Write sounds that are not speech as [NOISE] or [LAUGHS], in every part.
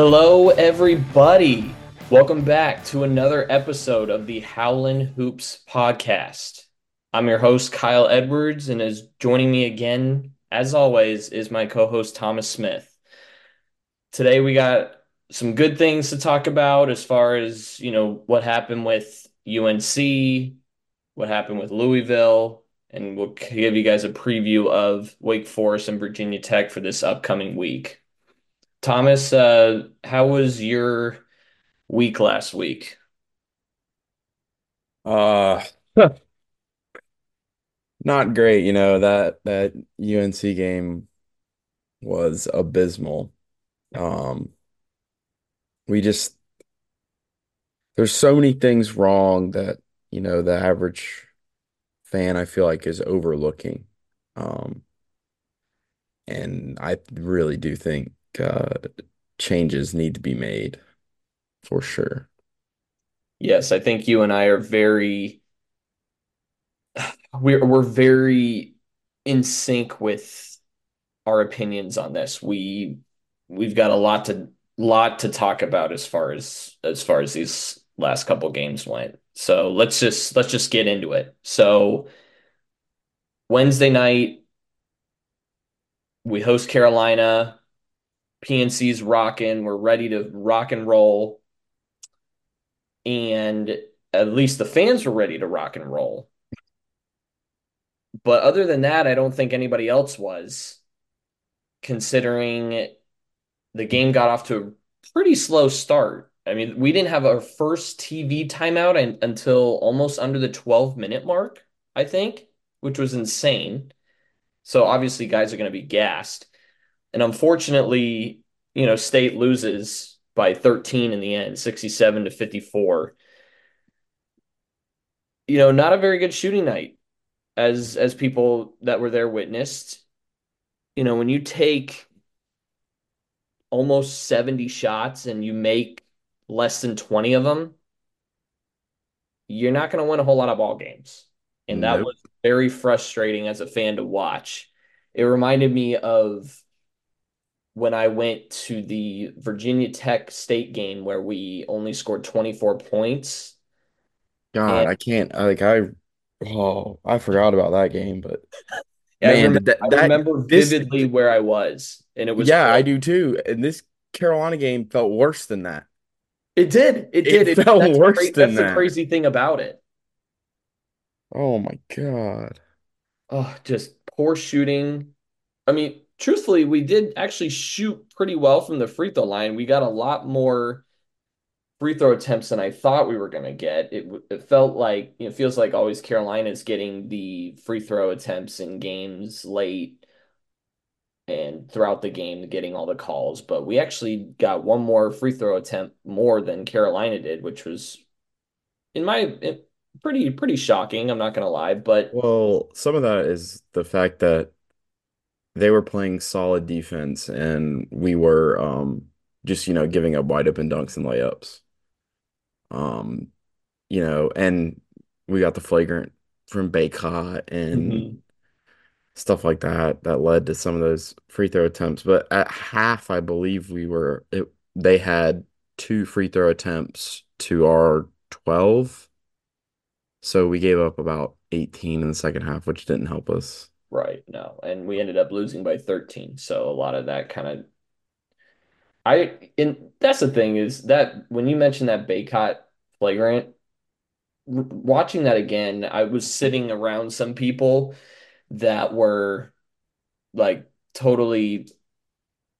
Hello, everybody. Welcome back to another episode of the Howlin' Hoops podcast. I'm your host, Kyle Edwards, and as joining me again, as always, is my co host, Thomas Smith. Today, we got some good things to talk about as far as, you know, what happened with UNC, what happened with Louisville, and we'll give you guys a preview of Wake Forest and Virginia Tech for this upcoming week. Thomas, uh, how was your week last week? Uh, not great, you know, that that UNC game was abysmal. Um, we just there's so many things wrong that, you know, the average fan I feel like is overlooking. Um, and I really do think uh changes need to be made for sure. Yes, I think you and I are very we're we're very in sync with our opinions on this. We we've got a lot to lot to talk about as far as as far as these last couple games went. So let's just let's just get into it. So Wednesday night we host Carolina. PNC's rocking. We're ready to rock and roll. And at least the fans were ready to rock and roll. But other than that, I don't think anybody else was, considering the game got off to a pretty slow start. I mean, we didn't have our first TV timeout until almost under the 12 minute mark, I think, which was insane. So obviously, guys are going to be gassed. And unfortunately, you know, State loses by 13 in the end, 67 to 54. You know, not a very good shooting night as as people that were there witnessed. You know, when you take almost 70 shots and you make less than 20 of them, you're not going to win a whole lot of ball games. And that Nope. was very frustrating as a fan to watch. It reminded me of when I went to the Virginia Tech State game where we only scored 24 points. God, And I can't like I oh, I forgot about that game, but I man, remember did that I remember this vividly where I was, and it was yeah, I do too. And this Carolina game felt worse than that. It did. It It did. It, felt that's the worse cra- than that's the crazy thing about it. Oh my God. Oh, just poor shooting. I mean, truthfully, we did actually shoot pretty well from the free throw line. We got a lot more free throw attempts than I thought we were going to get. It it felt like you know, it feels like always Carolina's getting the free throw attempts in games late and throughout the game getting all the calls, but we actually got one more free throw attempt more than Carolina did, which was in my it, pretty pretty shocking, I'm not going to lie, but Well, some of that is the fact that they were playing solid defense and we were um just, you know, giving up wide open dunks and layups. Um, you know, and we got the flagrant from Bacot and Mhm. stuff like that that led to some of those free throw attempts. But at half, I believe we were it, they had two free throw attempts to our 12. So we gave up about 18 in the second half, which didn't help us. Right, no. And we ended up losing by 13. So a lot of that kind of I and that's the thing is that when you mentioned that Bacot flagrant, watching that again, I was sitting around some people that were like totally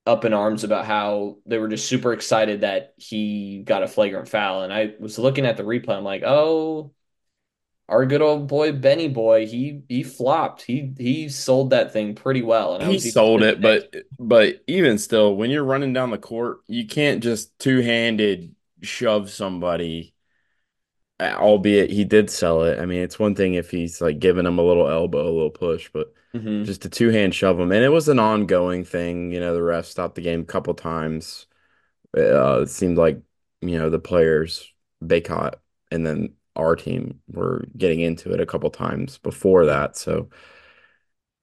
up in arms about how they were just super excited that he got a flagrant foul. And I was looking at the replay, I'm like, oh, our good old boy Benny boy, he he flopped. He he sold that thing pretty well. And I He sold it, but but even still, when you're running down the court, you can't just two-handed shove somebody, uh, albeit he did sell it. I mean, it's one thing if he's like giving him a little elbow, a little push, but hmm just a two-hand shove him. And it was an ongoing thing. You know, the ref stopped the game a couple times. Uh, it seemed like, you know, the players, Bacot and then our team were getting into it a couple times before that. So,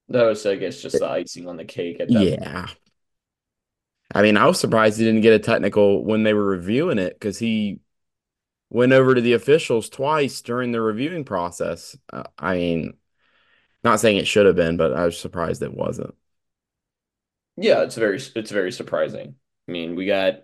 That was, I guess, just the icing on the cake at that yeah. I mean, I was surprised he didn't get a technical when they were reviewing it because he went over to the officials twice during the reviewing process. Uh, I mean, not saying it should have been, but I was surprised it wasn't. Yeah, it's very it's very surprising. I mean, we got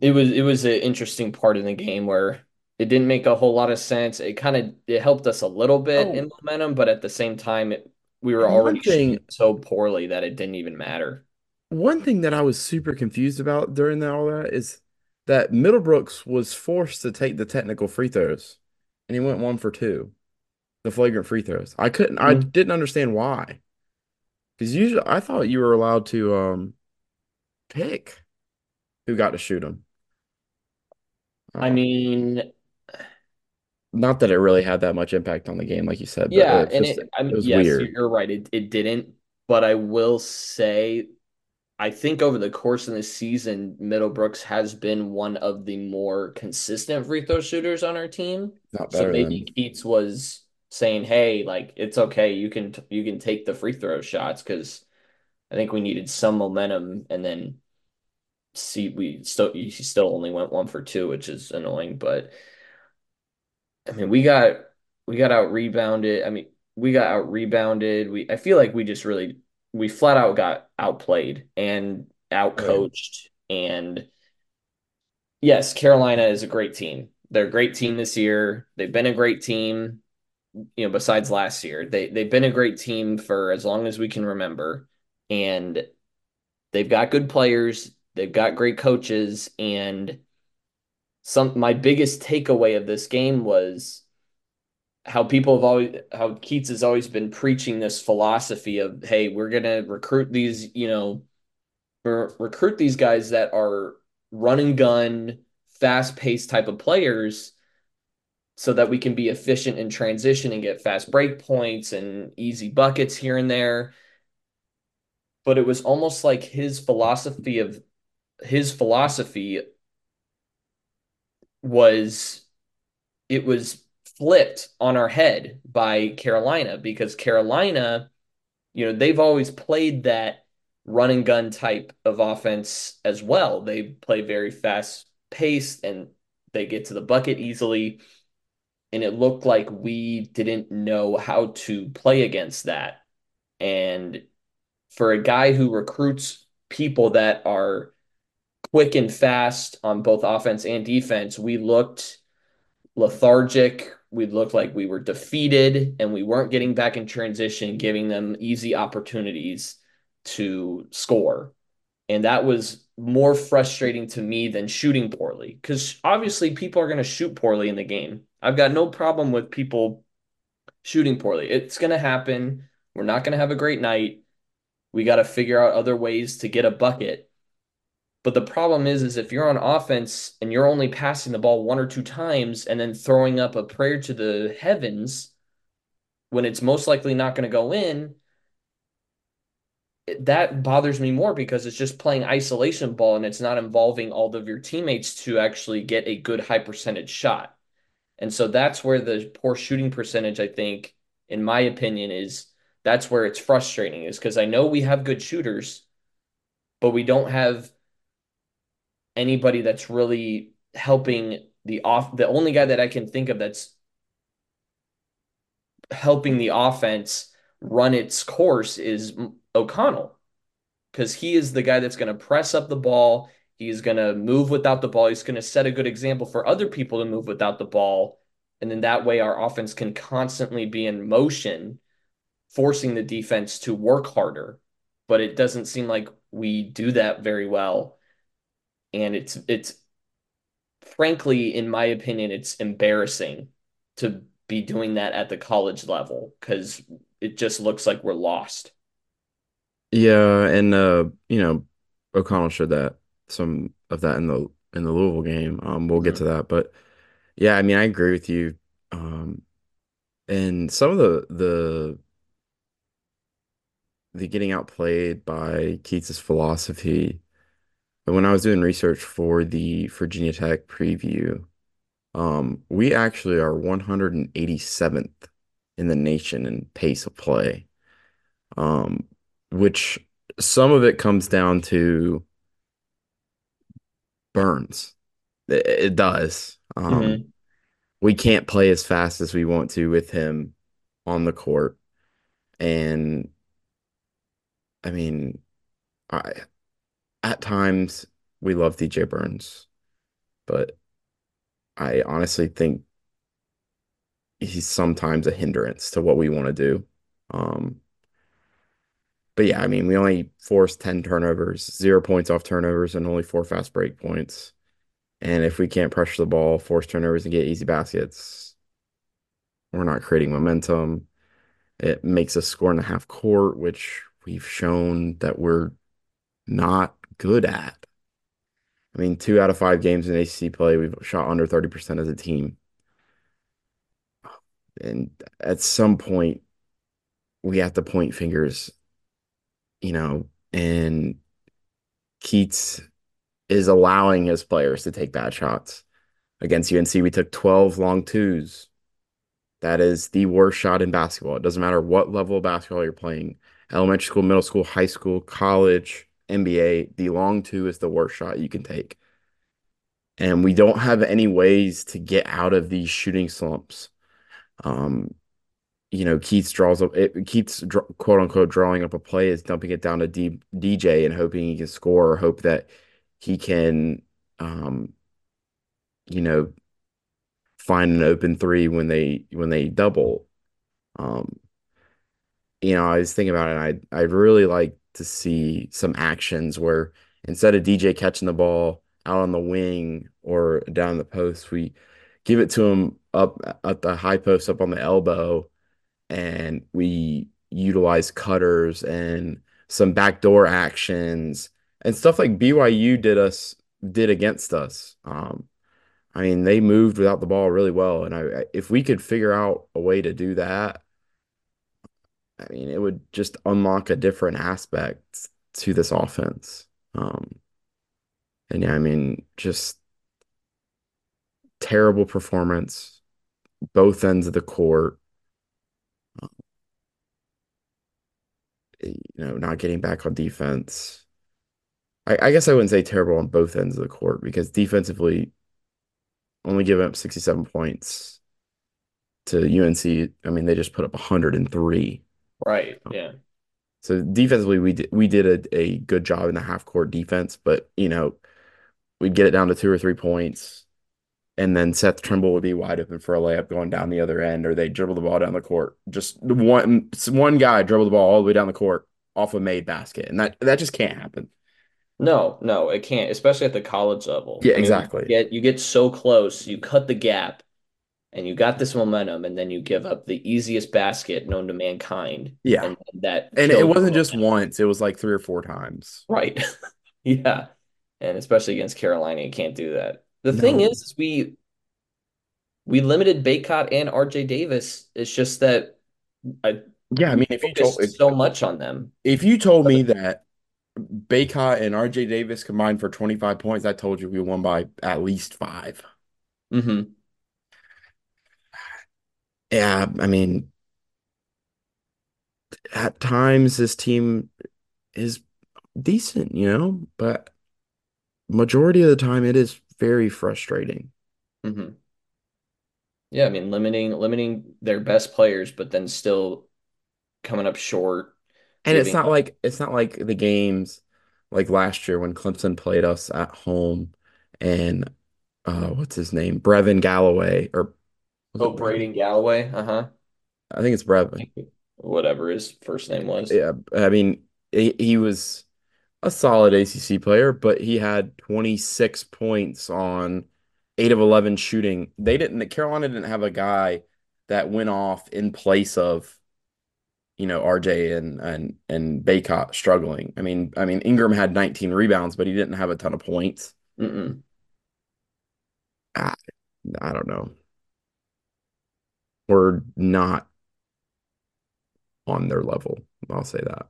it was it was an interesting part in the game where it didn't make a whole lot of sense. It kind of it helped us a little bit Oh, in momentum, but at the same time, it, we were and already thing, shooting so poorly that it didn't even matter. one thing that I was super confused about during all that is that Middlebrooks was forced to take the technical free throws, and he went one for two, the flagrant free throws. I couldn't, I Mhm. didn't understand why, because usually I thought you were allowed to um pick who got to shoot them. I Um, mean, not that it really had that much impact on the game, like you said, but yeah, uh, it's and just it I it mean, was yes, weird. you're right. It it didn't, but I will say I think over the course of the season, Middlebrooks has been one of the more consistent free throw shooters on our team. Not So maybe than Keatts was saying, "Hey, like it's okay. You can you can take the free throw shots because I think we needed some momentum." And then see, we still he still only went one for two, which is annoying. But I mean, we got we got out rebounded. I mean, we got out rebounded. We I feel like we just really we flat out got outplayed and out Oh yeah. And yes, Carolina is a great team. They're a great team this year. They've been a great team, you know, besides last year. They they've been a great team for as long as we can remember. And they've got good players, they've got great coaches, and some my biggest takeaway of this game was how people have always how Keatts has always been preaching this philosophy of hey we're gonna recruit these you know recruit these guys that are run and gun fast paced type of players so that we can be efficient in transition and get fast break points and easy buckets here and there. But it was almost like his philosophy of his philosophy was it was flipped on our head by Carolina because Carolina you know, they've always played that run and gun type of offense as well. They play very fast paced and they get to the bucket easily. And it looked like we didn't know how to play against that. And for a guy who recruits people that are quick and fast on both offense and defense, we looked lethargic. We looked like we were defeated and we weren't getting back in transition, giving them easy opportunities to score. And that was more frustrating to me than shooting poorly because obviously people are going to shoot poorly in the game. I've got no problem with people shooting poorly. It's going to happen. We're not going to have a great night. We got to figure out other ways to get a bucket. But the problem is, is if you're on offense and you're only passing the ball one or two times and then throwing up a prayer to the heavens when it's most likely not going to go in, that bothers me more because it's just playing isolation ball and it's not involving all of your teammates to actually get a good high percentage shot. And so that's where the poor shooting percentage, I think, in my opinion, is that's where it's frustrating, is because I know we have good shooters, but we don't have anybody that's really helping the off. The only guy that I can think of that's helping the offense run its course is O'Connell because he is the guy that's going to press up the ball. He's going to move without the ball. He's going to set a good example for other people to move without the ball. And then that way, our offense can constantly be in motion, forcing the defense to work harder. But it doesn't seem like we do that very well. And it's, it's frankly, in my opinion, it's embarrassing to be doing that at the college level because it just looks like we're lost. Yeah, and uh, you know, O'Connell showed that some of that in the in the Louisville game. Um, we'll get to Mhm. that, but yeah, I mean, I agree with you. Um, and some of the the the getting outplayed by Keatts's philosophy. And when I was doing research for the Virginia Tech preview, um, we actually are 187th in the nation in pace of play. Um, which some of it comes down to Burns. It, it does. Um, hmm we can't play as fast as we want to with him on the court. And I mean, I at times we love DJ Burns, but I honestly think he's sometimes a hindrance to what we want to do. Um, but yeah, I mean, we only forced 10 turnovers, zero points off turnovers, and only four fast break points. And if we can't pressure the ball, force turnovers, and get easy baskets, we're not creating momentum. It makes us score in the half court, which we've shown that we're not good at. I mean, two out of five games in ACC play, we've shot under 30% as a team. And at some point, we have to point fingers, you know, and Keatts is allowing his players to take bad shots. Against UNC, we took 12 long twos. That is the worst shot in basketball. It doesn't matter what level of basketball you're playing elementary school, middle school, high school, college, NBA. The long two is the worst shot you can take. And we don't have any ways to get out of these shooting slumps. Um, you know, Keatts draws up, it Keatts quote unquote drawing up a play is dumping it down to D, DJ and hoping he can score or hope that he can, um, you know, find an open three when they when they double. Um, you know, I was thinking about it. I I'd really like to see some actions where instead of DJ catching the ball out on the wing or down the post, we give it to him up at the high post up on the elbow, and we utilize cutters and some backdoor actions and stuff like BYU did us did against us. Um, I mean, they moved without the ball really well, and I if we could figure out a way to do that, I mean, it would just unlock a different aspect to this offense. Um, and yeah, I mean, just terrible performance, both ends of the court. Um, you know, not getting back on defense. I, I guess I wouldn't say terrible on both ends of the court because defensively, only giving up 67 points to UNC. I mean, they just put up 103. Right. Yeah. So defensively, we did we did a, a good job in the half court defense, but you know, we'd get it down to two or three points, and then Seth Trimble would be wide open for a layup going down the other end, or they dribble the ball down the court. Just one one guy dribble the ball all the way down the court off a made basket, and that that just can't happen. No, no, it can't, especially at the college level. Yeah, I mean, exactly. get you get so close, you cut the gap, and you got this momentum, and then you give up the easiest basket known to mankind, Yeah, and that and it wasn't just momentum. once; it was like three or four times. Right. [LAUGHS] Yeah. And especially against Carolina, you can't do that. The thing is, is we we limited Bacot and RJ Davis. It's just that I Yeah, I mean, if you told so much on them. if you told me that Bacot and RJ Davis combined for 25 points, I told you we won by at least five. hmm Yeah, I mean, at times this team is decent, you know, but majority of the time it is very frustrating. hmm Yeah, I mean limiting limiting their best players, but then still coming up short, And it's not like it's not like the games like last year when Clemson played us at home and uh what's his name? Brevin Galloway or was Oh. Braden Galloway. Uh-huh. I think it's Brevin. Whatever his first name was. Yeah, I mean, he, he was a solid ACC player, but he had 26 points on 8 of 11 shooting. They didn't, Carolina didn't have a guy that went off in place of, you know, RJ and and and Bacot struggling. I mean, I mean Ingram had 19 rebounds, but he didn't have a ton of points. Mm-mm. I, I don't know. We're not on their level. I'll say that.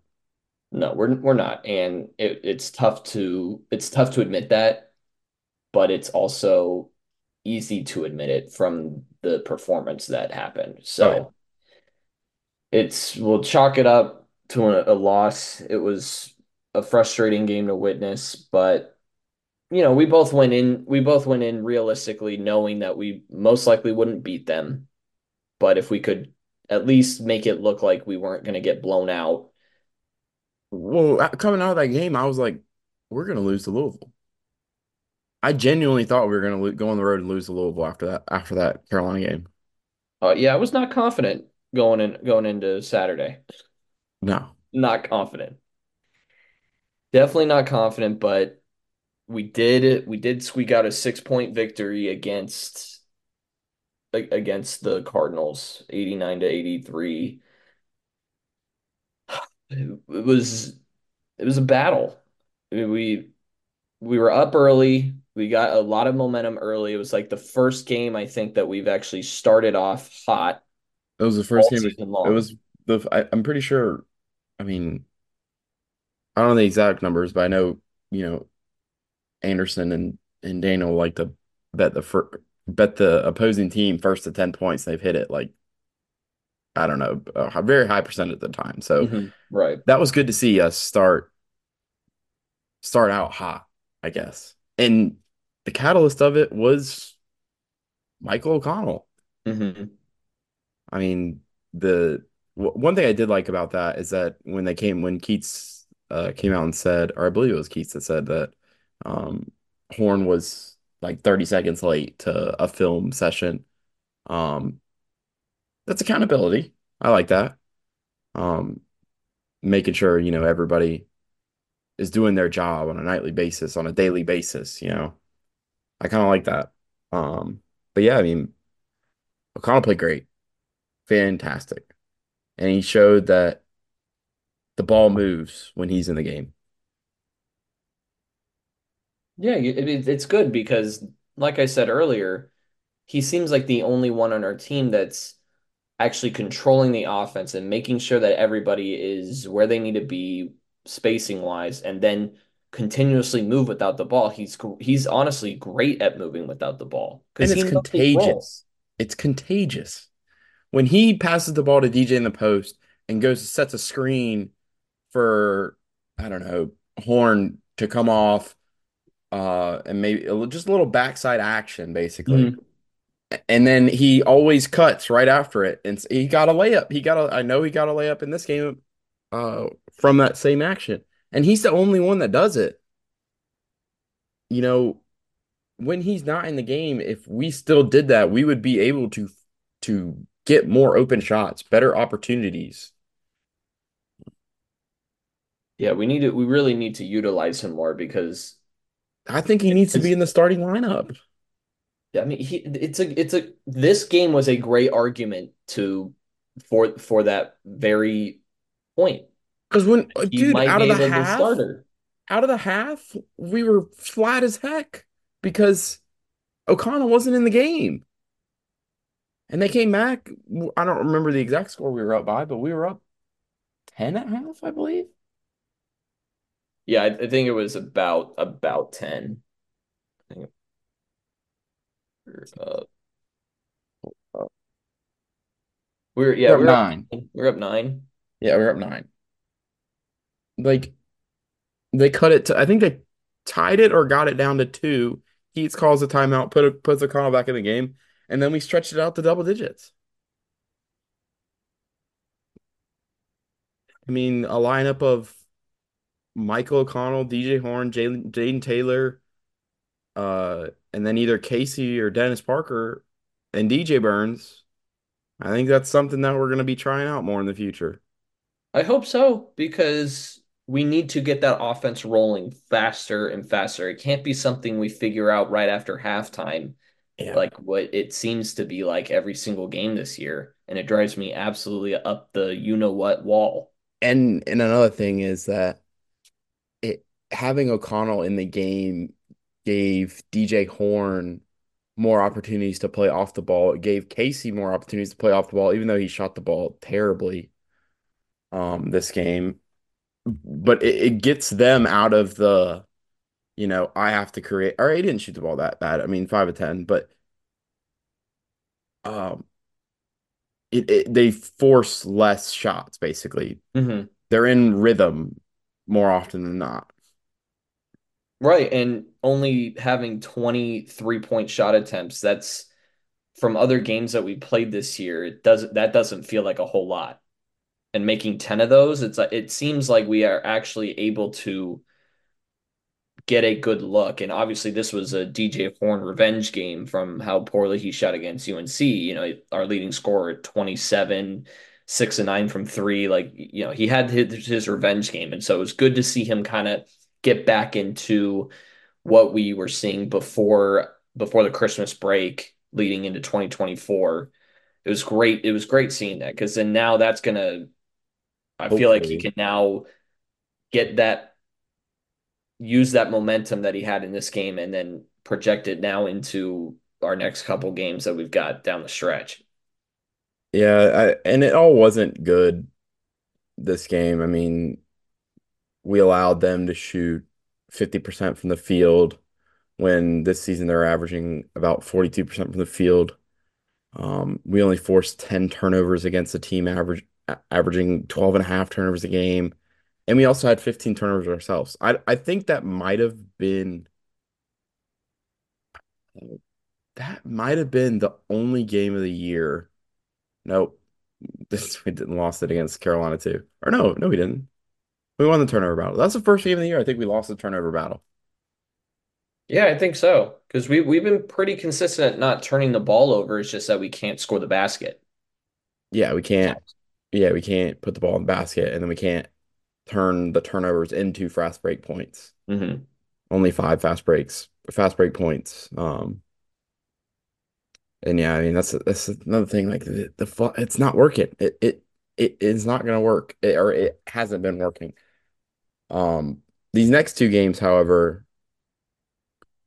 No, we're we're not. And it, it's tough to it's tough to admit that, but it's also easy to admit it from the performance that happened. So it's we'll chalk it up to a, a loss. It was a frustrating game to witness, but you know, we both went in we both went in realistically knowing that we most likely wouldn't beat them, but if we could at least make it look like we weren't going to get blown out. Well, coming out of that game, I was like, we're gonna lose to Louisville. I genuinely thought we were gonna go on the road and lose to Louisville after that after that Carolina game. Uh, yeah, I was not confident going in going into Saturday. No. Not confident. Definitely not confident, but we did we did squeak out a six point victory against against the Cardinals, 89 to 83. [SIGHS] It was it was a battle. We we were up early. We got a lot of momentum early. It was like the first game I think that we've actually started off hot It was the first game. It was the I, I'm pretty sure. I mean, I don't know the exact numbers, but I know you know Anderson and and Daniel like to bet the fir bet the opposing team first to 10 points. They've hit it like I don't know, a very high percent at the time. So Mhm. Right. that was good to see us start start out hot, I guess. And the catalyst of it was Michael O'Connell. hmm I mean, the w- one thing I did like about that is that when they came, when Keatts uh, came out and said, or I believe it was Keatts that said that um, Horne was like 30 seconds late to a film session. Um, that's accountability. I like that. Um, making sure, you know, everybody is doing their job on a nightly basis, on a daily basis, you know. I kind of like that. Um, but yeah, I mean, O'Connell played great, fantastic, and he showed that the ball moves when he's in the game. Yeah, it, it- it's good because, like I said earlier, he seems like the only one on our team that's actually controlling the offense and making sure that everybody is where they need to be spacing wise, and then continuously move without the ball. He's he's honestly great at moving without the ball And because it's knows his role. contagious. It's contagious. When he passes the ball to DJ in the post and goes sets a screen for, I don't know, Horne to come off, uh, and maybe just a little backside action, basically. Mhm. And then he always cuts right after it. And he got a layup. He got a, I know he got a layup in this game, uh, from that same action. And he's the only one that does it. You know, when he's not in the game, if we still did that, we would be able to to get more open shots, better opportunities. Yeah, we need to. We really need to utilize him more because I think he needs to be in the starting lineup. I mean, he it's a it's a this game was a great argument to for for that very point. Because when, He dude, might out of the half, starter. out of the half, we were flat as heck because O'Connell wasn't in the game. And they came back. I don't remember the exact score we were up by, but we were up 10 at half, I believe. Yeah, I, I think it was about about 10. I think we're, uh, we were yeah, We're up we were up nine. we're up nine. Yeah, we we're up nine. Like they cut it to, I think they tied it or got it down to two. Keatts calls a timeout, put a, puts O'Connell back in the game, and then we stretched it out to double digits. I mean, a lineup of Michael O'Connell, DJ Horne, Jayden Taylor, uh, and then either Casey or Dennis Parker and DJ Burns. I think that's something that we're going to be trying out more in the future. I hope so because we need to get that offense rolling faster and faster. It can't be something we figure out right after halftime, Yeah. like what it seems to be like every single game this year, and it drives me absolutely up the you know what wall. And and another thing is that having O'Connell in the game gave DJ Horne more opportunities to play off the ball. It gave Casey more opportunities to play off the ball, even though he shot the ball terribly um this game. But it, it gets them out of the, you know, I have to create or he didn't shoot the ball that bad. I mean, five of ten, but um it, it they force less shots basically. hmm They're in rhythm more often than not. Right, and only having 23 point shot attempts, that's from other games that we played this year, it does that doesn't feel like a whole lot. And making 10 of those, it's it seems like we are actually able to get a good look. And obviously, this was a DJ Horne revenge game from how poorly he shot against UNC. You know, our leading scorer at 27, six and nine from three. Like, you know, he had his, his revenge game. And so it was good to see him kind of get back into what we were seeing before before the Christmas break leading into 2024. It was great. It was great seeing that because then now that's gonna I feel like he can now get that use that momentum that he had in this game and then project it now into our next couple games that we've got down the stretch. Yeah, I, and it all wasn't good this game. I mean, we allowed them to shoot 50% from the field when this season they're averaging about 42% from the field. Um, we only forced 10 turnovers against a team average averaging 12 and a half turnovers a game. And we also had 15 turnovers ourselves. I I think that might have been that might have been the only game of the year. Nope. [LAUGHS] This we didn't lost it against Carolina too. Or no, no, we didn't. We won the turnover battle. That's the first game of the year. I think we lost the turnover battle. Yeah, I think so. Because we we've been pretty consistent at not turning the ball over. It's just that we can't score the basket Yeah, we can't. Yeah, we can't put the ball in the basket, and then we can't turn the turnovers into fast break points. hmm Only five fast breaks, fast break points. Um, and yeah, I mean that's that's another thing. Like the, the it's not working. It it it is not gonna work, it, or it hasn't been working. Um, these next two games, however,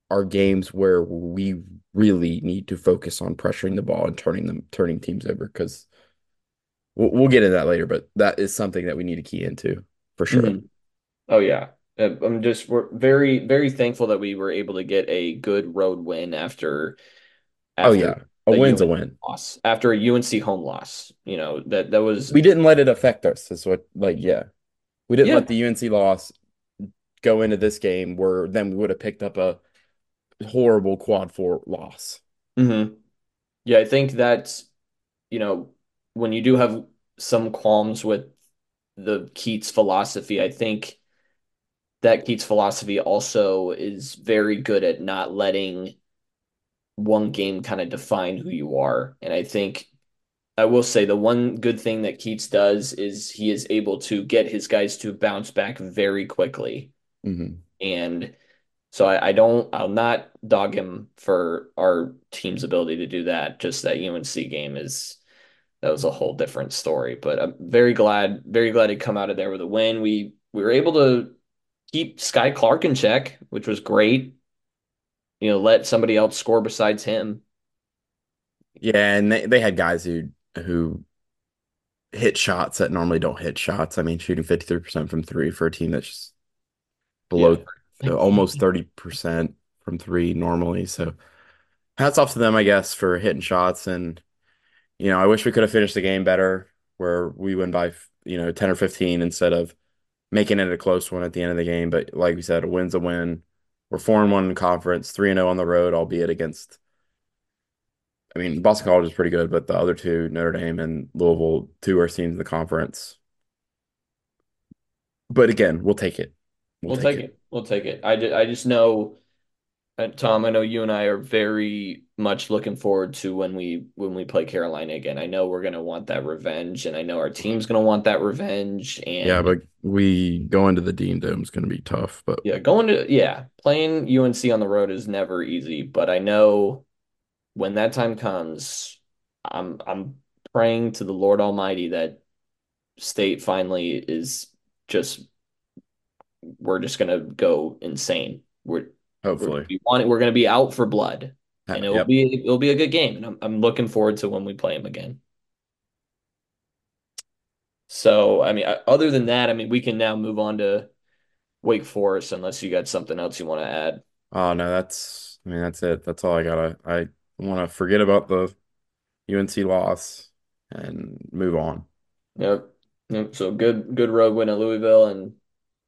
are games where we really need to focus on pressuring the ball and turning them turning teams over because we'll, we'll get into that later. But that is something that we need to key into for sure. hmm Oh yeah. Uh, I'm just we're very very thankful that we were able to get a good road win after Oh yeah, a a win's a win. loss, after a UNC home loss. You know, that that was We didn't let it affect us. Is what like yeah, we didn't yeah. let the UNC loss go into this game where then we would have picked up a horrible quad four loss. hmm Yeah, I think that's, you know, when you do have some qualms with the Keatts philosophy, I think that Keatts philosophy also is very good at not letting one game kind of define who you are. And I think I will say the one good thing that Keatts does is he is able to get his guys to bounce back very quickly. hmm And so I, I don't, I'll not dog him for our team's ability to do that. Just that UNC game is, that was a whole different story. But I'm very glad, very glad to come out of there with a win. We, we were able to keep Skyy Clark in check, which was great. You know, let somebody else score besides him. Yeah, and they, they had guys who who hit shots that normally don't hit shots. I mean, shooting 53% from three for a team that's just Yeah. below almost 30% from three normally. So hats off to them, I guess, for hitting shots. And, you know, I wish we could have finished the game better where we win by, you know, 10 or 15 instead of making it a close one at the end of the game. But like we said, a win's a win. We're 4 and 1 in conference, 3 and 0 on the road, albeit against, I mean, Boston College is pretty good, but the other two, Notre Dame and Louisville, two worst teams in the conference. But again, we'll take it. We'll We'll take take it. it. We'll take it. I, ju- I just know, uh, Tom, I know you and I are very much looking forward to when we when we play Carolina again. I know we're gonna want that revenge, and I know our team's gonna want that revenge. Yeah, but we go into the Dean Dome is going to be tough. But yeah, going to yeah, playing UNC on the road is never easy. But I know when that time comes, I'm I'm praying to the Lord Almighty that State finally is just we're just gonna go insane. We're hopefully, we're gonna be out for blood, Uh, and it'll yep. be it'll be a good game, and I'm I'm looking forward to when we play them again. So I mean, uh, other than that, I mean, we can now move on to Wake Forest unless you got something else you want to add. Oh no, that's I mean that's it. That's all I gotta. I want to forget about the UNC loss and move on. Yep. Yep. So good good road win at Louisville, and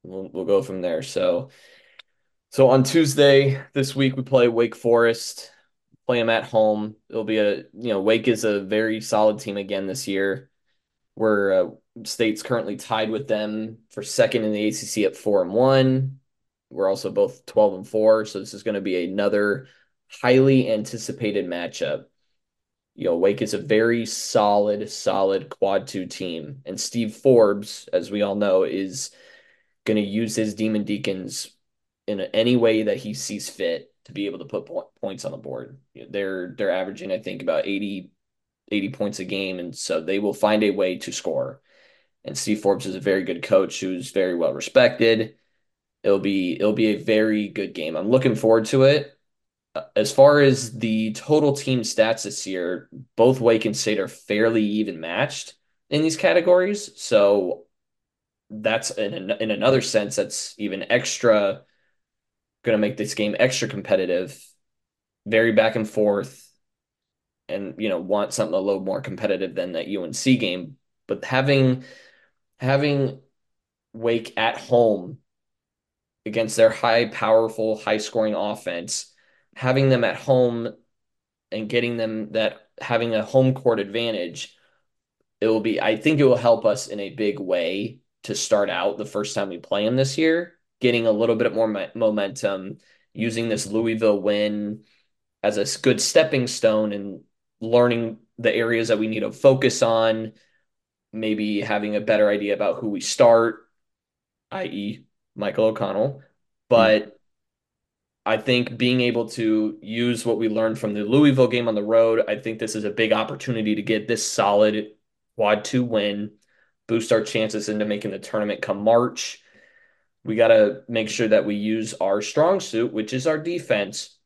we'll, we'll go from there. So, so on Tuesday this week we play Wake Forest, play them at home. It'll be a you know Wake is a very solid team again this year. We're uh, state's currently tied with them for second in the ACC at four and one. We're also both 12 and four, so this is going to be another highly anticipated matchup. You know, Wake is a very solid, solid quad two team, and Steve Forbes, as we all know, is going to use his Demon Deacons in any way that he sees fit to be able to put points on the board. They're they're averaging, I think, about 80, 80 points a game, and so they will find a way to score. And Steve Forbes is a very good coach who's very well respected. It'll be it'll be a very good game. I'm looking forward to it. As far as the total team stats this year, both Wake and State are fairly even matched in these categories. So that's in, in another sense that's even extra going to make this game extra competitive, very back and forth, and you know want something a little more competitive than that UNC game. But having having Wake at home against their high, powerful, high scoring offense, having them at home and getting them that having a home court advantage, it will be, I think it will help us in a big way to start out the first time we play them this year, getting a little bit more momentum, using this Louisville win as a good stepping stone and learning the areas that we need to focus on, maybe having a better idea about who we start, i.e., Michael O'Connell. But mm. I think being able to use what we learned from the Louisville game on the road, I think this is a big opportunity to get this solid quad two win, boost our chances into making the tournament come March. We got to make sure that we use our strong suit, which is our defense,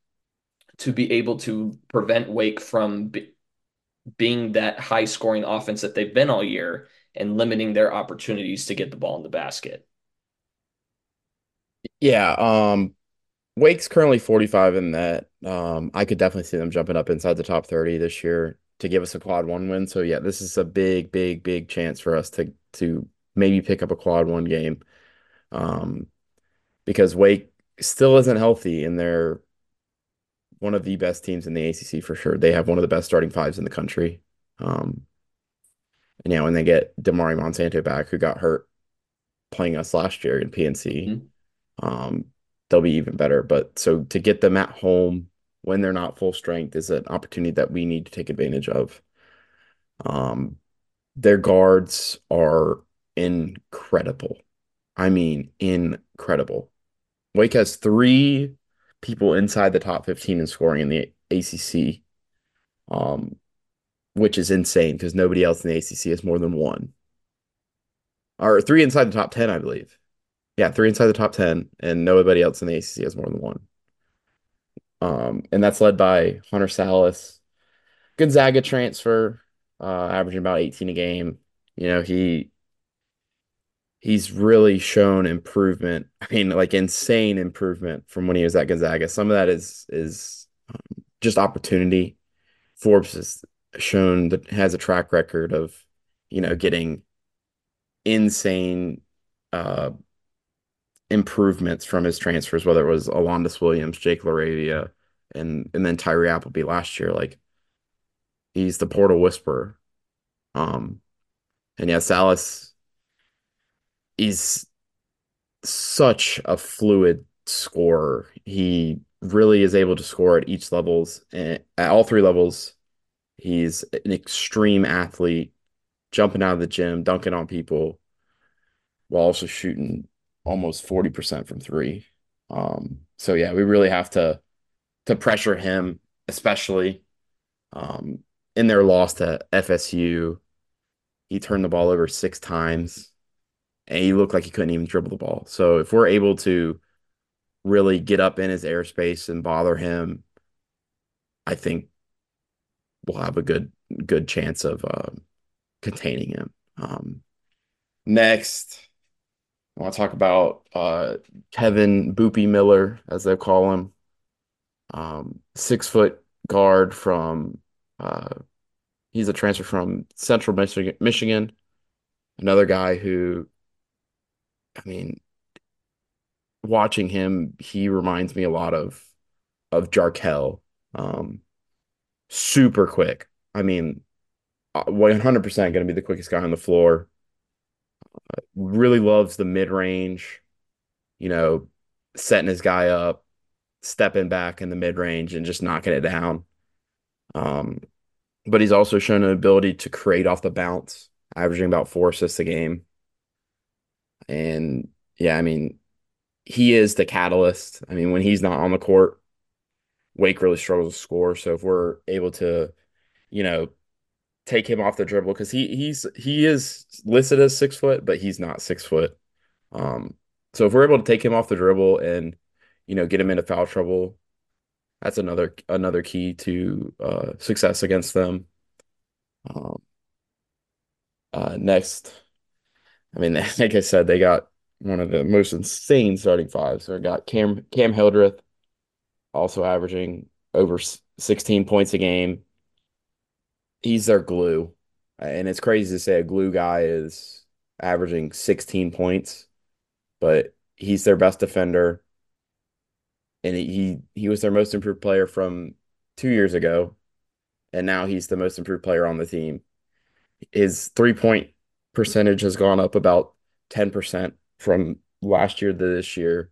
to be able to prevent Wake from be- being that high scoring offense that they've been all year and limiting their opportunities to get the ball in the basket. Yeah, um, Wake's currently 45 in that. Um, I could definitely see them jumping up inside the top 30 this year to give us a quad one win. So yeah, this is a big, big, big chance for us to to maybe pick up a quad one game. Um, because Wake still isn't healthy and they're one of the best teams in the ACC for sure. They have one of the best starting fives in the country. Um, and yeah, when they get Damari Monsanto back, who got hurt playing us last year in PNC, mm-hmm um, they'll be even better. But so to get them at home when they're not full strength is an opportunity that we need to take advantage of. Um, their guards are incredible. I mean, incredible. Wake has three people inside the top 15 in scoring in the ACC, um, which is insane because nobody else in the ACC has more than one. Or three inside the top 10, I believe. Yeah, three inside the top 10, and nobody else in the ACC has more than one. Um, and that's led by Hunter Sallis. Gonzaga transfer, uh, averaging about 18 a game. You know, he he's really shown improvement. I mean, like insane improvement from when he was at Gonzaga. Some of that is is um, just opportunity. Forbes has shown that has a track record of, you know, getting insane uh improvements from his transfers, whether it was Alondes Williams, Jake LaRavia, and and then Tyree Appleby last year. Like he's the portal whisperer. Um and yeah, Sallis is such a fluid scorer. He really is able to score at each levels at all three levels. He's an extreme athlete, jumping out of the gym, dunking on people, while also shooting almost 40% from three. Um, so yeah, we really have to to pressure him, especially um, in their loss to FSU. He turned the ball over six times and he looked like he couldn't even dribble the ball. So if we're able to really get up in his airspace and bother him, I think we'll have a good good chance of uh, containing him. Um, next, I want to talk about uh, Kevin Boopie Miller, as they call him, um, six foot guard from. Uh, he's a transfer from Central Michigan. Michigan, another guy who, I mean, watching him, he reminds me a lot of of Jarkel. Um, super quick. I mean, 100% going to be the quickest guy on the floor. Really loves the mid range, you know, setting his guy up, stepping back in the mid range and just knocking it down. Um, but he's also shown an ability to create off the bounce, averaging about four assists a game. And yeah, I mean, he is the catalyst. I mean, when he's not on the court, Wake really struggles to score. So if we're able to, you know, take him off the dribble because he he's he is listed as six foot, but he's not six foot. Um, so if we're able to take him off the dribble and you know get him into foul trouble, that's another another key to uh, success against them. Um, uh, next, I mean, [LAUGHS] like I said, they got one of the most insane starting fives. So I got Cam Cam Hildreth, also averaging over 16 points a game. He's their glue. And it's crazy to say a glue guy is averaging 16 points, but he's their best defender. And he he was their most improved player from two years ago. And now he's the most improved player on the team. His three point percentage has gone up about 10% from last year to this year.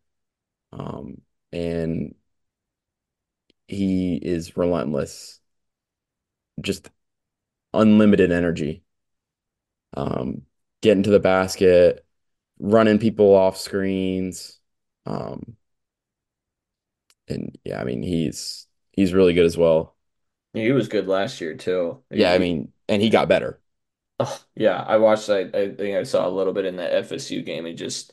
Um, and he is relentless, just unlimited energy. Um, getting to the basket, running people off screens. Um, and yeah, I mean he's he's really good as well. He was good last year too. Yeah, I mean, and he got better. oh, yeah, I watched. I, I think I saw a little bit in the FSU game. He just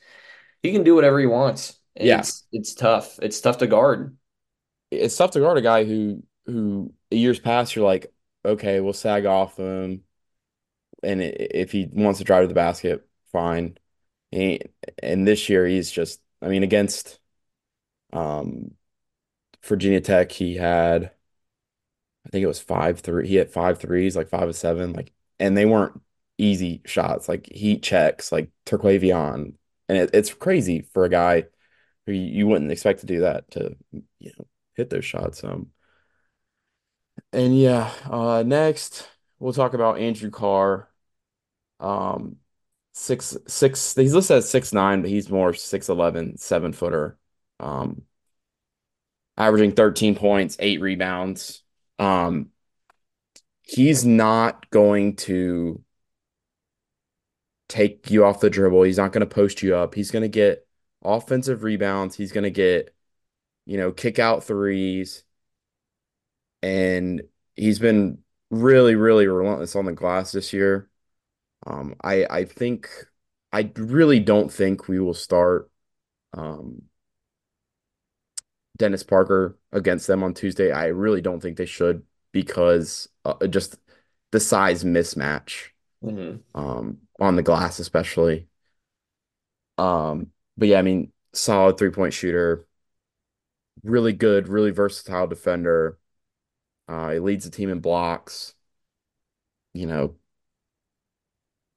he can do whatever he wants. And Yeah. It's it's tough. It's tough to guard. It's tough to guard a guy who who years past you're like, okay, we'll sag off him, and if he wants to drive to the basket, fine. He, and this year he's just, I mean, against um Virginia Tech, he had, I think it was five three. He hit five threes, like five of seven, like, and they weren't easy shots, like heat checks, like Terquavion, and it, it's crazy for a guy who you, you wouldn't expect to do that to, you know, hit those shots. Um, and yeah, uh, next we'll talk about Andrew Carr. Um, six six. He's listed as six nine, but he's more six eleven, seven footer. Um, averaging 13 points, eight rebounds. Um, he's not going to take you off the dribble. He's not going to post you up. He's going to get offensive rebounds. He's going to get, you know, kick out threes. And he's been really, really relentless on the glass this year. Um, I I think I really don't think we will start um Dennis Parker against them on Tuesday. I really don't think they should because uh, just the size mismatch Mhm. um, on the glass, especially. Um, but yeah, I mean, solid three point shooter, really good, really versatile defender. Uh, he leads the team in blocks. You know,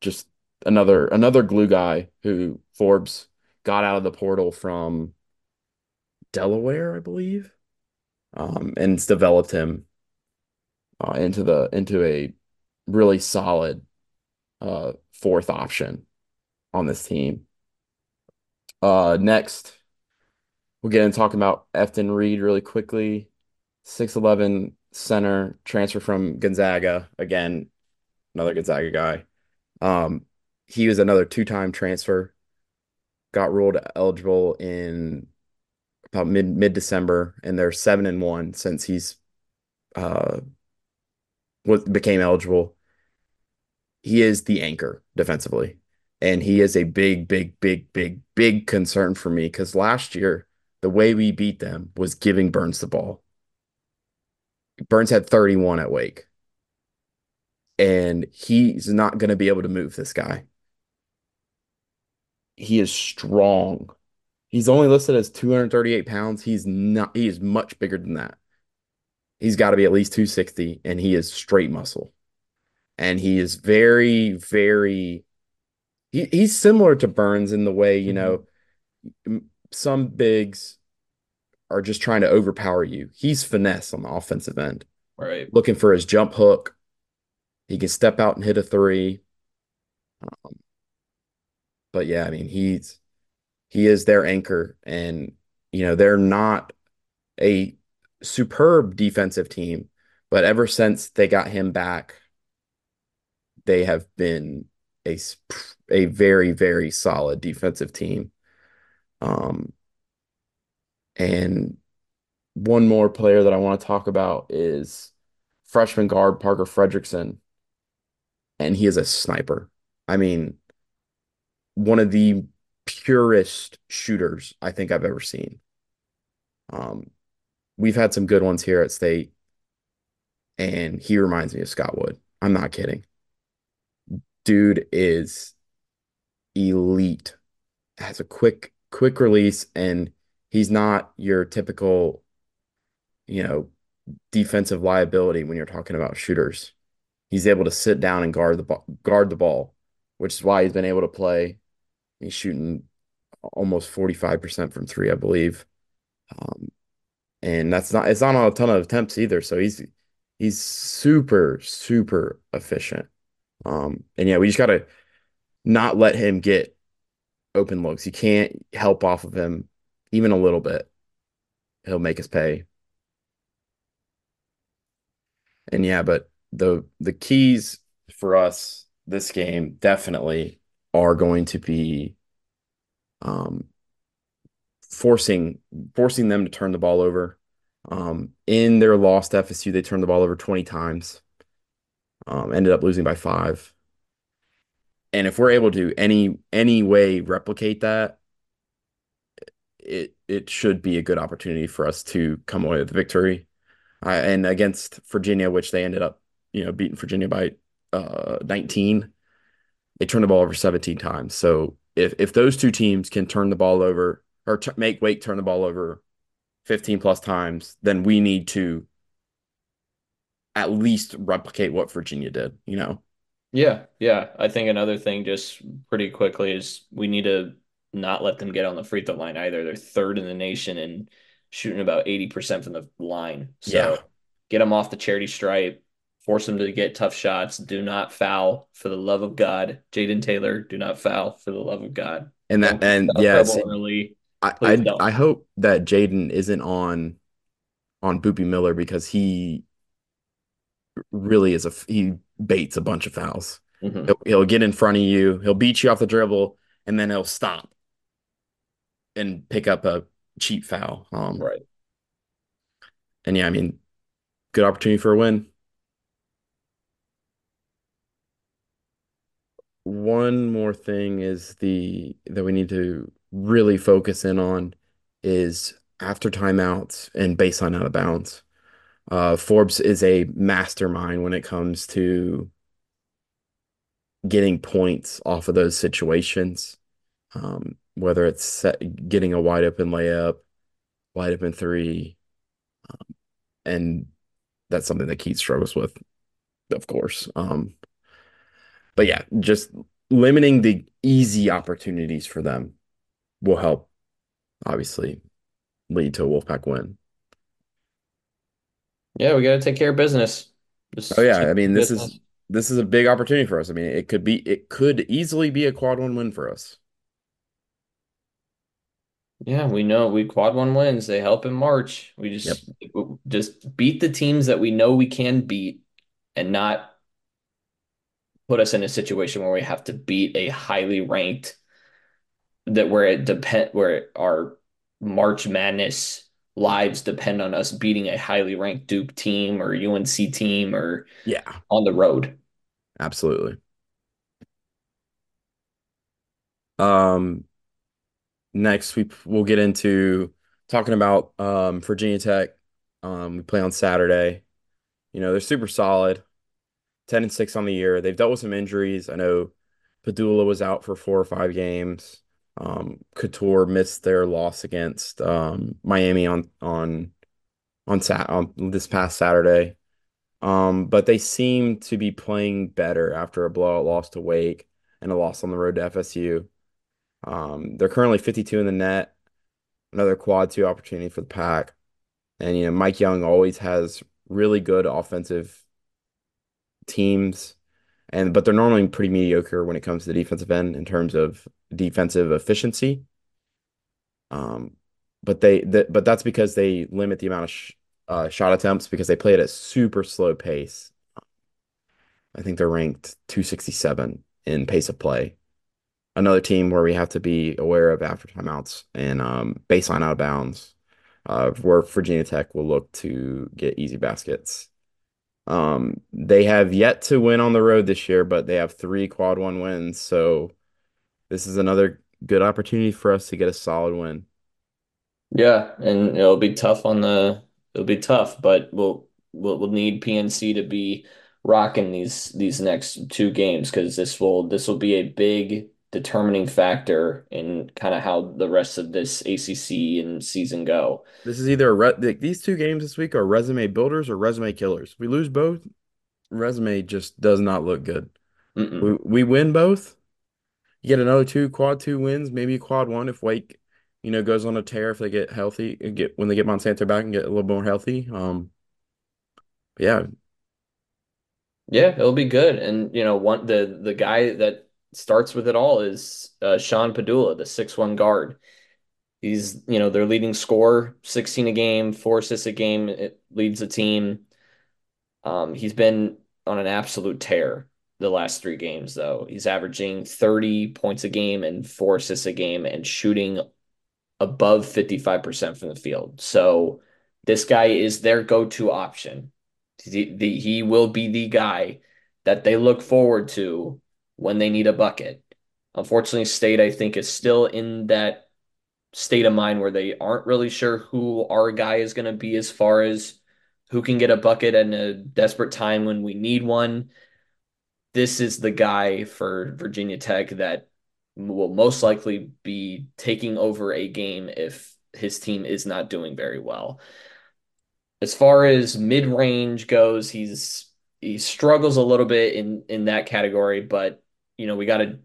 just another another glue guy who Forbes got out of the portal from Delaware, I believe, um, and developed him uh, into the into a really solid uh, fourth option on this team. Uh, next, we'll get into talking about Efton Reid really quickly. 6'11 center, transfer from Gonzaga. Again, another Gonzaga guy. Um, he was another two-time transfer. Got ruled eligible in about mid mid December, and they're seven and one since he's uh was became eligible. He is the anchor defensively, and he is a big, big, big, big, big concern for me because last year the way we beat them was giving Burns the ball. Burns had 31 at Wake, and he's not going to be able to move this guy. He is strong. He's only listed as 238 pounds. He's not, he is much bigger than that. He's got to be at least 260, and he is straight muscle. And he is very, very, he, he's similar to Burns in the way, you mm-hmm. know, some bigs are just trying to overpower you. He's finesse on the offensive end, Right. looking for his jump hook. He can step out and hit a three. Um, but yeah, I mean, he's he is their anchor, and you know they're not a superb defensive team, but ever since they got him back, they have been a a very very solid defensive team. Um, and one more player that I want to talk about is freshman guard Parker Friedrichsen, and he is a sniper. I mean, one of the purest shooters I think I've ever seen. Um, we've had some good ones here at State, and he reminds me of Scott Wood. I'm not kidding. Dude is elite. Has a quick quick release, and he's not your typical, you know, defensive liability when you're talking about shooters. He's able to sit down and guard the ball, guard the ball, which is why he's been able to play. He's shooting almost 45% from three, I believe. Um, and that's not it's not on a ton of attempts either. So he's he's super, super efficient. Um, and yeah, we just gotta not let him get open looks. You can't help off of him even a little bit. He'll make us pay. And yeah, but the the keys for us this game definitely are going to be um forcing forcing them to turn the ball over. Um, in their loss to FSU, they turned the ball over 20 times. Um, ended up losing by five. And if we're able to any any way replicate that, it it should be a good opportunity for us to come away with the victory. And against Virginia, which they ended up, you know, beating Virginia by uh 19, they turned the ball over 17 times. So if if those two teams can turn the ball over or t- make Wake turn the ball over 15 plus times, then we need to at least replicate what Virginia did, you know? Yeah, yeah. I think another thing just pretty quickly is we need to not let them get on the free throw line either. They're third in the nation and shooting about 80% from the line. Yeah. So get them off the charity stripe, force them to get tough shots. Do not foul for the love of God. Jayden Taylor, do not foul for the love of God. And that, and yeah, early. I, I. I hope that Jayden isn't on on Boopie Miller because he really is a he baits a bunch of fouls. Mhm. He'll, he'll get in front of you, he'll beat you off the dribble, and then he'll stop and pick up a cheap foul. Um, Right. and yeah, I mean, good opportunity for a win. One more thing is the that we need to really focus in on is after timeouts and baseline out of bounds. Uh, Forbes is a mastermind when it comes to getting points off of those situations. Um, whether it's set, getting a wide open layup, wide open three, um, and that's something that Keatts struggles with, of course. Um, but yeah, just limiting the easy opportunities for them will help, obviously, lead to a Wolfpack win. Yeah, we got to take care of business. Just Oh yeah, I mean this business. is this is a big opportunity for us. I mean, it could be it could easily be a quad one win for us. Yeah, we know we quad one wins. They help in March. We Yep. just just beat the teams that we know we can beat and not put us in a situation where we have to beat a highly ranked that where it depend where our March Madness lives depend on us beating a highly ranked Duke team or UNC team or Yeah, on the road. absolutely. Um, next we we'll get into talking about um Virginia Tech. Um, we play on Saturday. You know, they're super solid. 10 and 6 on the year. They've dealt with some injuries. I know Pedulla was out for four or five games. Um, Cattoor missed their loss against um, Miami on on on sat on this past Saturday. Um, but they seem to be playing better after a blowout loss to Wake and a loss on the road to FSU. Um, they're currently 52 in the net. another quad two opportunity for the pack. And you know, Mike Young always has really good offensive teams, and but they're normally pretty mediocre when it comes to the defensive end in terms of defensive efficiency. Um, but they but that's because they limit the amount of sh uh, shot attempts because they play at a super slow pace. I think they're ranked 267 in pace of play. Another team where we have to be aware of after timeouts and um, baseline out of bounds, uh, where Virginia Tech will look to get easy baskets. Um, they have yet to win on the road this year, but they have three quad one wins. So this is another good opportunity for us to get a solid win. Yeah, and it'll be tough on the it'll be tough, but we'll we'll, we'll need PNC to be rocking these these next two games because this will this will be a big determining factor in kind of how the rest of this ACC and season go. This is either a re these two games this week are resume builders or resume killers. We lose both, resume just does not look good. We, we win both. You get another two quad two wins, maybe quad one if Wake, you know, goes on a tear if they get healthy, get when they get Monsanto back and get a little more healthy. Um, yeah, Yeah, it'll be good. And you know, one the the guy that starts with it all is uh, Sean Pedulla, the six one guard. He's, you know, their leading scorer, 16 a game, four assists a game. It leads the team. Um, he's been on an absolute tear the last three games, though. He's averaging 30 points a game and four assists a game and shooting above 55% from the field. So this guy is their go-to option. He, the, he will be the guy that they look forward to when they need a bucket. Unfortunately, State, I think, is still in that state of mind where they aren't really sure who our guy is going to be as far as who can get a bucket in a desperate time when we need one. This is the guy for Virginia Tech that will most likely be taking over a game if his team is not doing very well. As far as mid-range goes, he's he struggles a little bit in in that category, but you know, we got to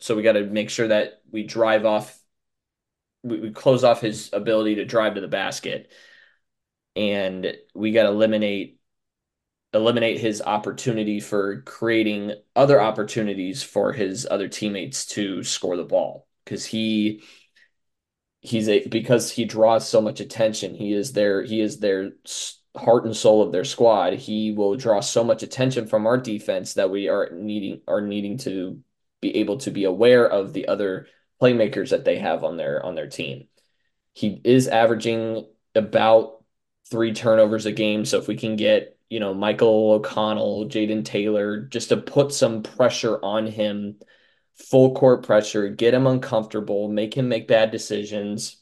so we got to make sure that we drive off we, we close off his ability to drive to the basket. And we got to eliminate eliminate his opportunity for creating other opportunities for his other teammates to score the ball. Because he he's a because he draws so much attention he is their he is their heart and soul of their squad he will draw so much attention from our defense that we are needing are needing to be able to be aware of the other playmakers that they have on their on their team he is averaging about three turnovers a game. So if we can get, you know, Michael O'Connell, Jayden Taylor, just to put some pressure on him, full court pressure, get him uncomfortable, make him make bad decisions.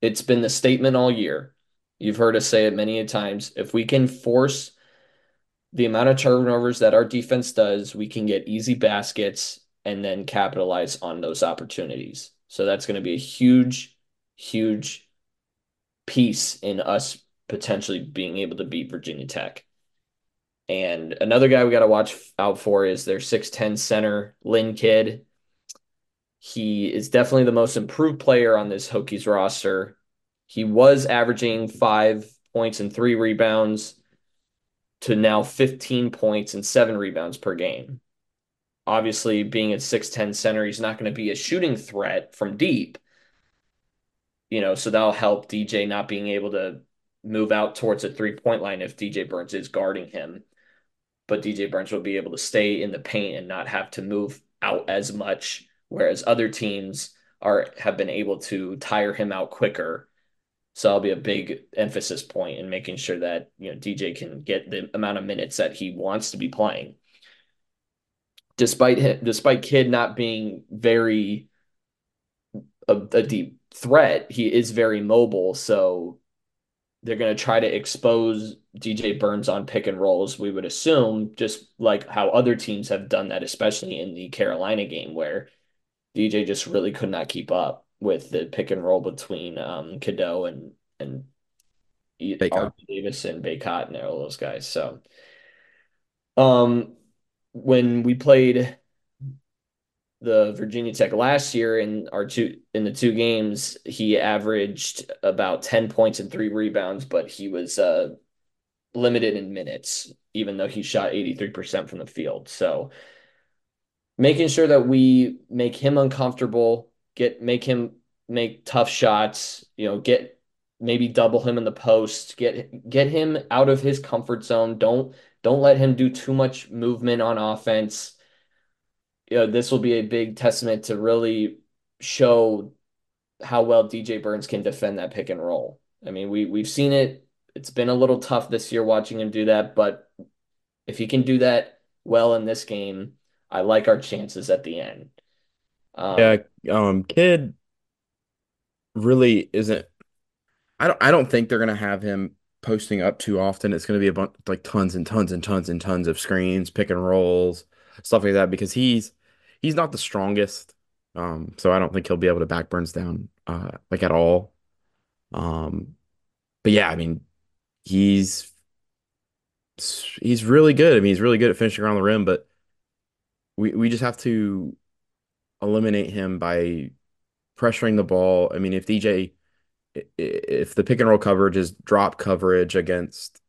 It's been the statement all year. You've heard us say it many times. If we can force the amount of turnovers that our defense does, we can get easy baskets and then capitalize on those opportunities. So that's going to be a huge, huge piece in us potentially being able to beat Virginia Tech. And another guy we got to watch out for is their 6'10 center, Lynn Kidd. He is definitely the most improved player on this Hokies roster. He was averaging five points and three rebounds to now 15 points and seven rebounds per game. Obviously, being a 6'10 center, he's not going to be a shooting threat from deep, you know, so that'll help DJ not being able to move out towards a three point line if DJ Burns is guarding him. But DJ Burns will be able to stay in the paint and not have to move out as much, whereas other teams are have been able to tire him out quicker. So that'll be a big emphasis point in making sure that you know DJ can get the amount of minutes that he wants to be playing. Despite him, despite Kidd not being very a, a deep threat, he is very mobile. So they're going to try to expose DJ Burns on pick and rolls, we would assume, just like how other teams have done that, especially in the Carolina game where DJ just really could not keep up with the pick and roll between um, Cadeau and and. Davis and Bacot and all those guys. So um when we played the Virginia Tech last year in our two in the two games, he averaged about 10 points and three rebounds, but he was uh, limited in minutes, even though he shot 83% from the field. So making sure that we make him uncomfortable, get make him make tough shots, you know, get maybe double him in the post, get get him out of his comfort zone. Don't don't let him do too much movement on offense. You know, this will be a big testament to really show how well DJ Burns can defend that pick and roll. I mean, we we've seen it. It's been a little tough this year watching him do that, but if he can do that well in this game, I like our chances at the end. Yeah, Um, um, Kidd really isn't. I don't. I don't think they're gonna have him posting up too often. It's gonna be a bunch like tons and tons and tons and tons of screens, pick and rolls, stuff like that. Because he's he's not the strongest. Um, so I don't think he'll be able to back Burns down uh like at all. Um, but yeah, I mean he's he's really good. I mean he's really good at finishing around the rim, but we we just have to eliminate him by pressuring the ball. I mean if DJ if the pick and roll coverage is drop coverage against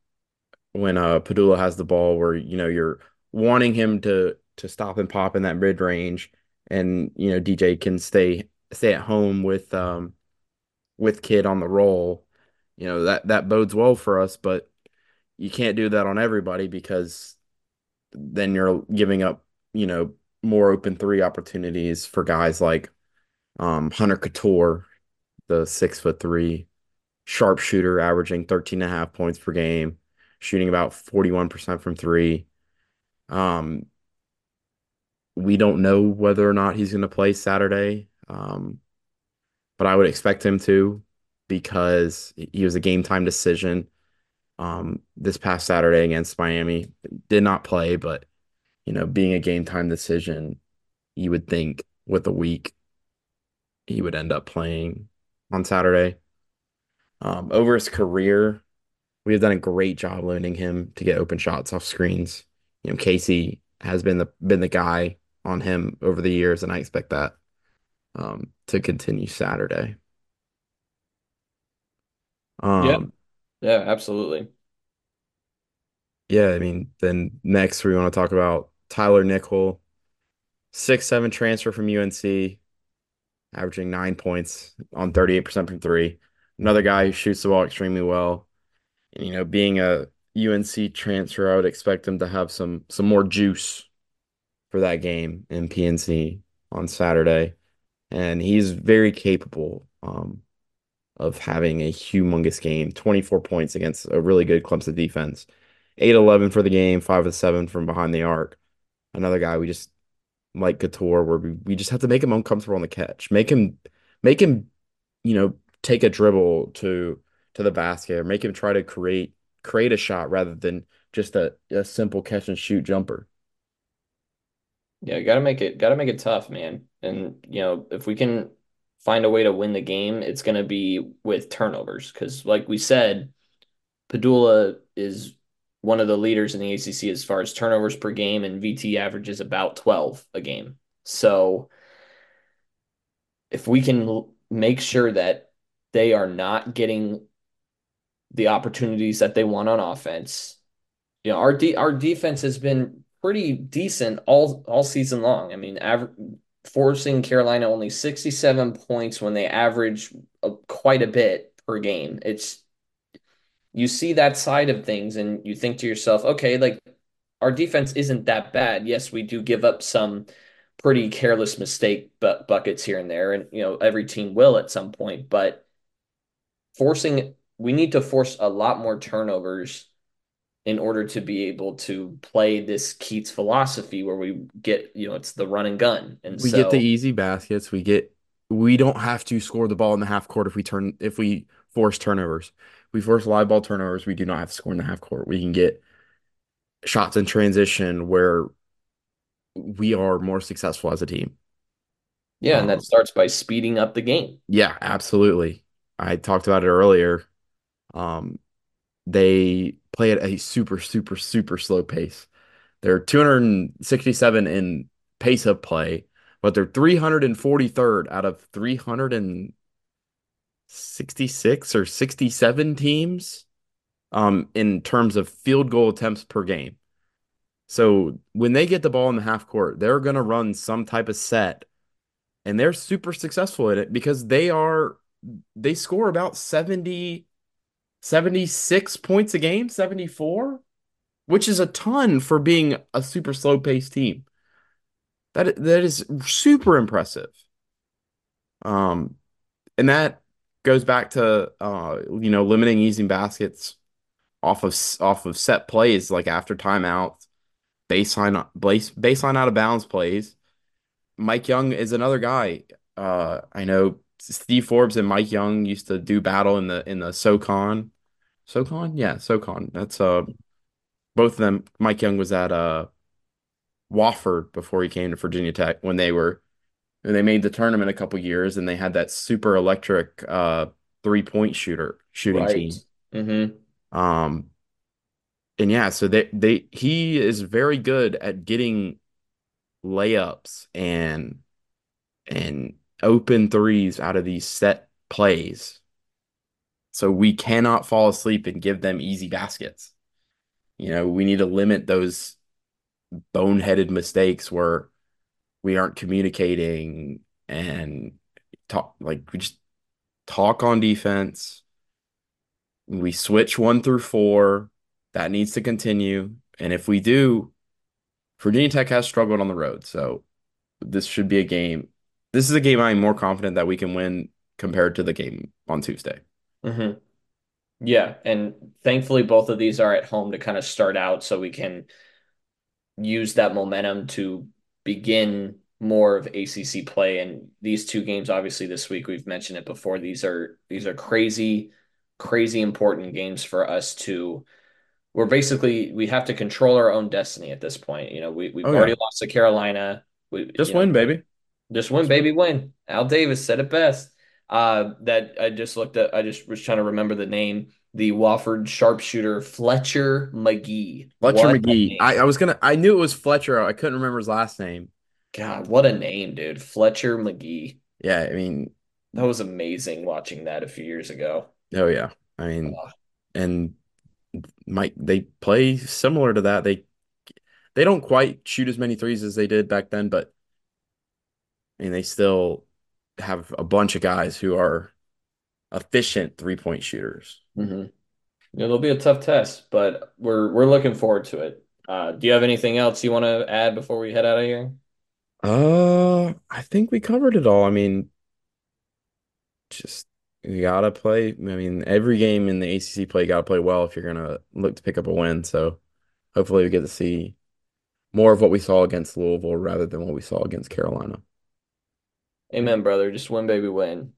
when uh Pedulla has the ball where you know you're wanting him to to stop and pop in that mid range and you know DJ can stay stay at home with um with Kidd on the roll you know that that bodes well for us but you can't do that on everybody because then you're giving up you know more open three opportunities for guys like um Hunter Cattoor the six foot three sharpshooter averaging 13 and a half points per game, shooting about 41% from three. Um, we don't know whether or not he's going to play Saturday, um, but I would expect him to because he was a game time decision um, this past Saturday against Miami. Did not play, but you know, being a game time decision, you would think with a week he would end up playing on Saturday. Um, over his career, we have done a great job limiting him to get open shots off screens. You know, Casey has been the been the guy on him over the years, and I expect that um, to continue Saturday. yeah, Um, yeah, absolutely. yeah, I mean, then next we want to talk about Tyler Nickel, six seven transfer from UNC, averaging nine points on 38% from three. Another guy who shoots the ball extremely well. And, you know, being a UNC transfer, I would expect him to have some some more juice for that game in PNC on Saturday. And he's very capable um, of having a humongous game. 24 points against a really good Clemson defense. 8-11 for the game, 5 of 7 from behind the arc. Another guy we just like Cattoor, where we, we just have to make him uncomfortable on the catch. Make him make him, you know, take a dribble to to the basket or make him try to create create a shot rather than just a, a simple catch and shoot jumper. Yeah, gotta make it gotta make it tough, man. And you know, if we can find a way to win the game, it's gonna be with turnovers. Because like we said, Pedulla is one of the leaders in the ACC as far as turnovers per game, and VT averages about 12 a game. So if we can make sure that they are not getting the opportunities that they want on offense, you know, our de our defense has been pretty decent all all season long. I mean, aver forcing Carolina only 67 points when they average uh, quite a bit per game. It's you see that side of things and you think to yourself, okay, like our defense isn't that bad. Yes, we do give up some pretty careless mistake bu buckets here and there, and you know, every team will at some point, but forcing we need to force a lot more turnovers in order to be able to play this Keatts philosophy where we get, you know, it's the run and gun. And We get the easy baskets. We get we don't have to score the ball in the half court if we turn if we force turnovers. We force live ball turnovers. We do not have to score in the half court. We can get shots in transition where we are more successful as a team. yeah, and that Um, starts by speeding up the game. yeah, absolutely. I talked about it earlier. Um, they play at a super, super, super slow pace. They're 267 in pace of play, but they're 343rd out of 366 or 67 teams um, in terms of field goal attempts per game. So when they get the ball in the half court, they're going to run some type of set and they're super successful at it because they are they score about 70 76 points a game, 74, which is a ton for being a super slow-paced team. That that is super impressive. Um and that goes back to uh you know limiting easy baskets off of off of set plays like after timeouts, baseline base, baseline out of bounds plays. Mike Young is another guy. Uh, I know Steve Forbes and Mike Young used to do battle in the in the SoCon. SoCon? Yeah, SoCon. That's uh both of them. Mike Young was at uh Wofford before he came to Virginia Tech when they were and they made the tournament a couple years and they had that super electric uh three point shooter shooting right. team. Mm-hmm. Um, and yeah, so they they he is very good at getting layups and and open threes out of these set plays. So we cannot fall asleep and give them easy baskets. You know, we need to limit those boneheaded mistakes where we aren't communicating and talk like we just talk on defense we switch one through four. That needs to continue. And if we do, Virginia Tech has struggled on the road. So this should be a game. This is a game I'm more confident that we can win compared to the game on Tuesday. Mm-hmm. Yeah. And thankfully, both of these are at home to kind of start out so we can use that momentum to begin more of ACC play. And these two games, obviously, this week we've mentioned it before. These are these are crazy crazy important games for us to we're basically we have to control our own destiny at this point. You know, we we've oh, already lost to Carolina. We just win, know, baby. Just win, baby, win. Al Davis said it best. Uh, that I just looked at. I just was trying to remember the name. The Wofford sharpshooter Fletcher Magee. Fletcher what Magee. I, I was gonna. I knew it was Fletcher. I couldn't remember his last name. God, what a name, dude! Fletcher Magee. Yeah, I mean, that was amazing watching that a few years ago. Oh yeah, I mean, uh, and might they play similar to that? They they don't quite shoot as many threes as they did back then, but I mean, they still have a bunch of guys who are efficient three point shooters. Mm-hmm. It'll be a tough test, but we're we're looking forward to it. Uh, do you have anything else you want to add before we head out of here? Uh, I think we covered it all. I mean, just you gotta play. I mean, every game in the ACC play, you gotta play well if you're gonna look to pick up a win. So hopefully, we get to see more of what we saw against Louisville rather than what we saw against Carolina. Amen, brother. Just win, baby, win.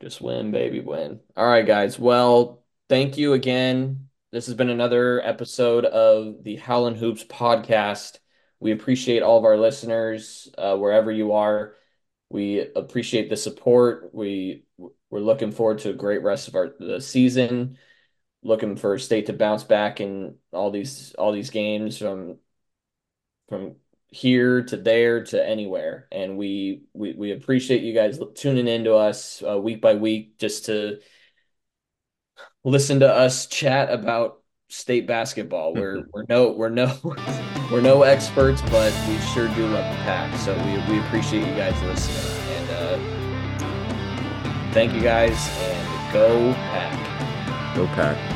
Just win, baby, win. All right, guys. Well, thank you again. This has been another episode of the Howlin' Hoops podcast. We appreciate all of our listeners uh, wherever you are. We appreciate the support. We we're looking forward to a great rest of our the season. Looking for state to bounce back in all these all these games from from here to there to anywhere. And we we, we appreciate you guys tuning in to us uh, week by week just to listen to us chat about state basketball. We're [LAUGHS] we're no we're no [LAUGHS] we're no experts, but we sure do love the pack. So we, we appreciate you guys listening. And uh, thank you guys and go pack. Go pack.